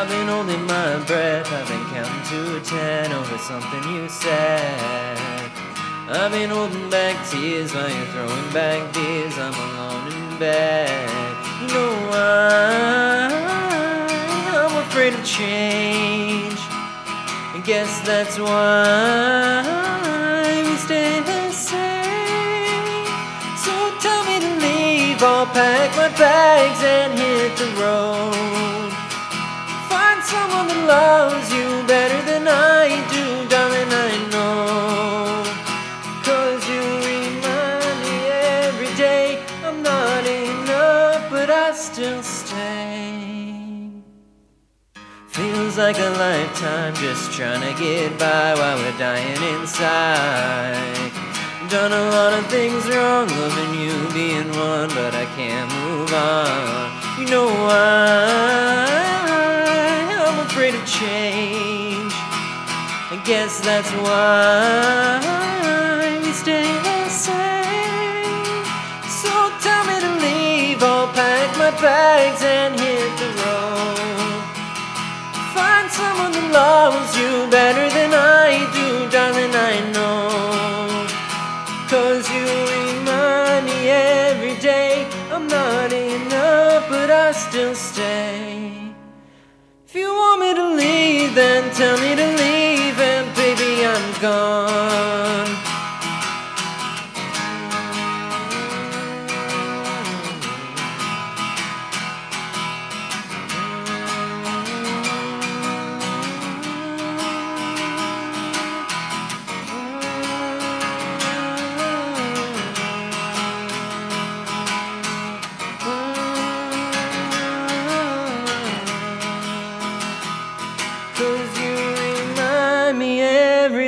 I've been holding my breath, I've been counting to ten over something you said. I've been holding back tears while you're throwing back beers. I'm alone in bed. You know? I'm afraid of change. I guess that's why we stay the same. So tell me to leave, I'll pack my bags and hit the road. That loves you better than I do, darling, I know. Cause you remind me every day I'm not enough, but I still stay. Feels like a lifetime just trying to get by while we're dying inside. Done a lot of things wrong, loving you being one, but I can't move on. You know why? I guess that's why we stay the same. So tell me to leave, I'll pack my bags and hit the road. Find someone that loves you better than I do, darling, I know. Cause you remind me every day I'm not enough, but I still stay. If you want me to leave,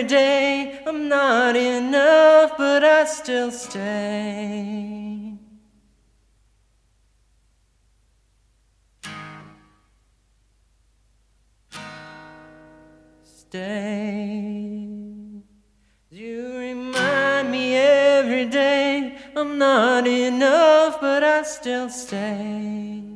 every day. I'm not enough, but I still stay. Stay. You remind me every day I'm not enough, but I still stay.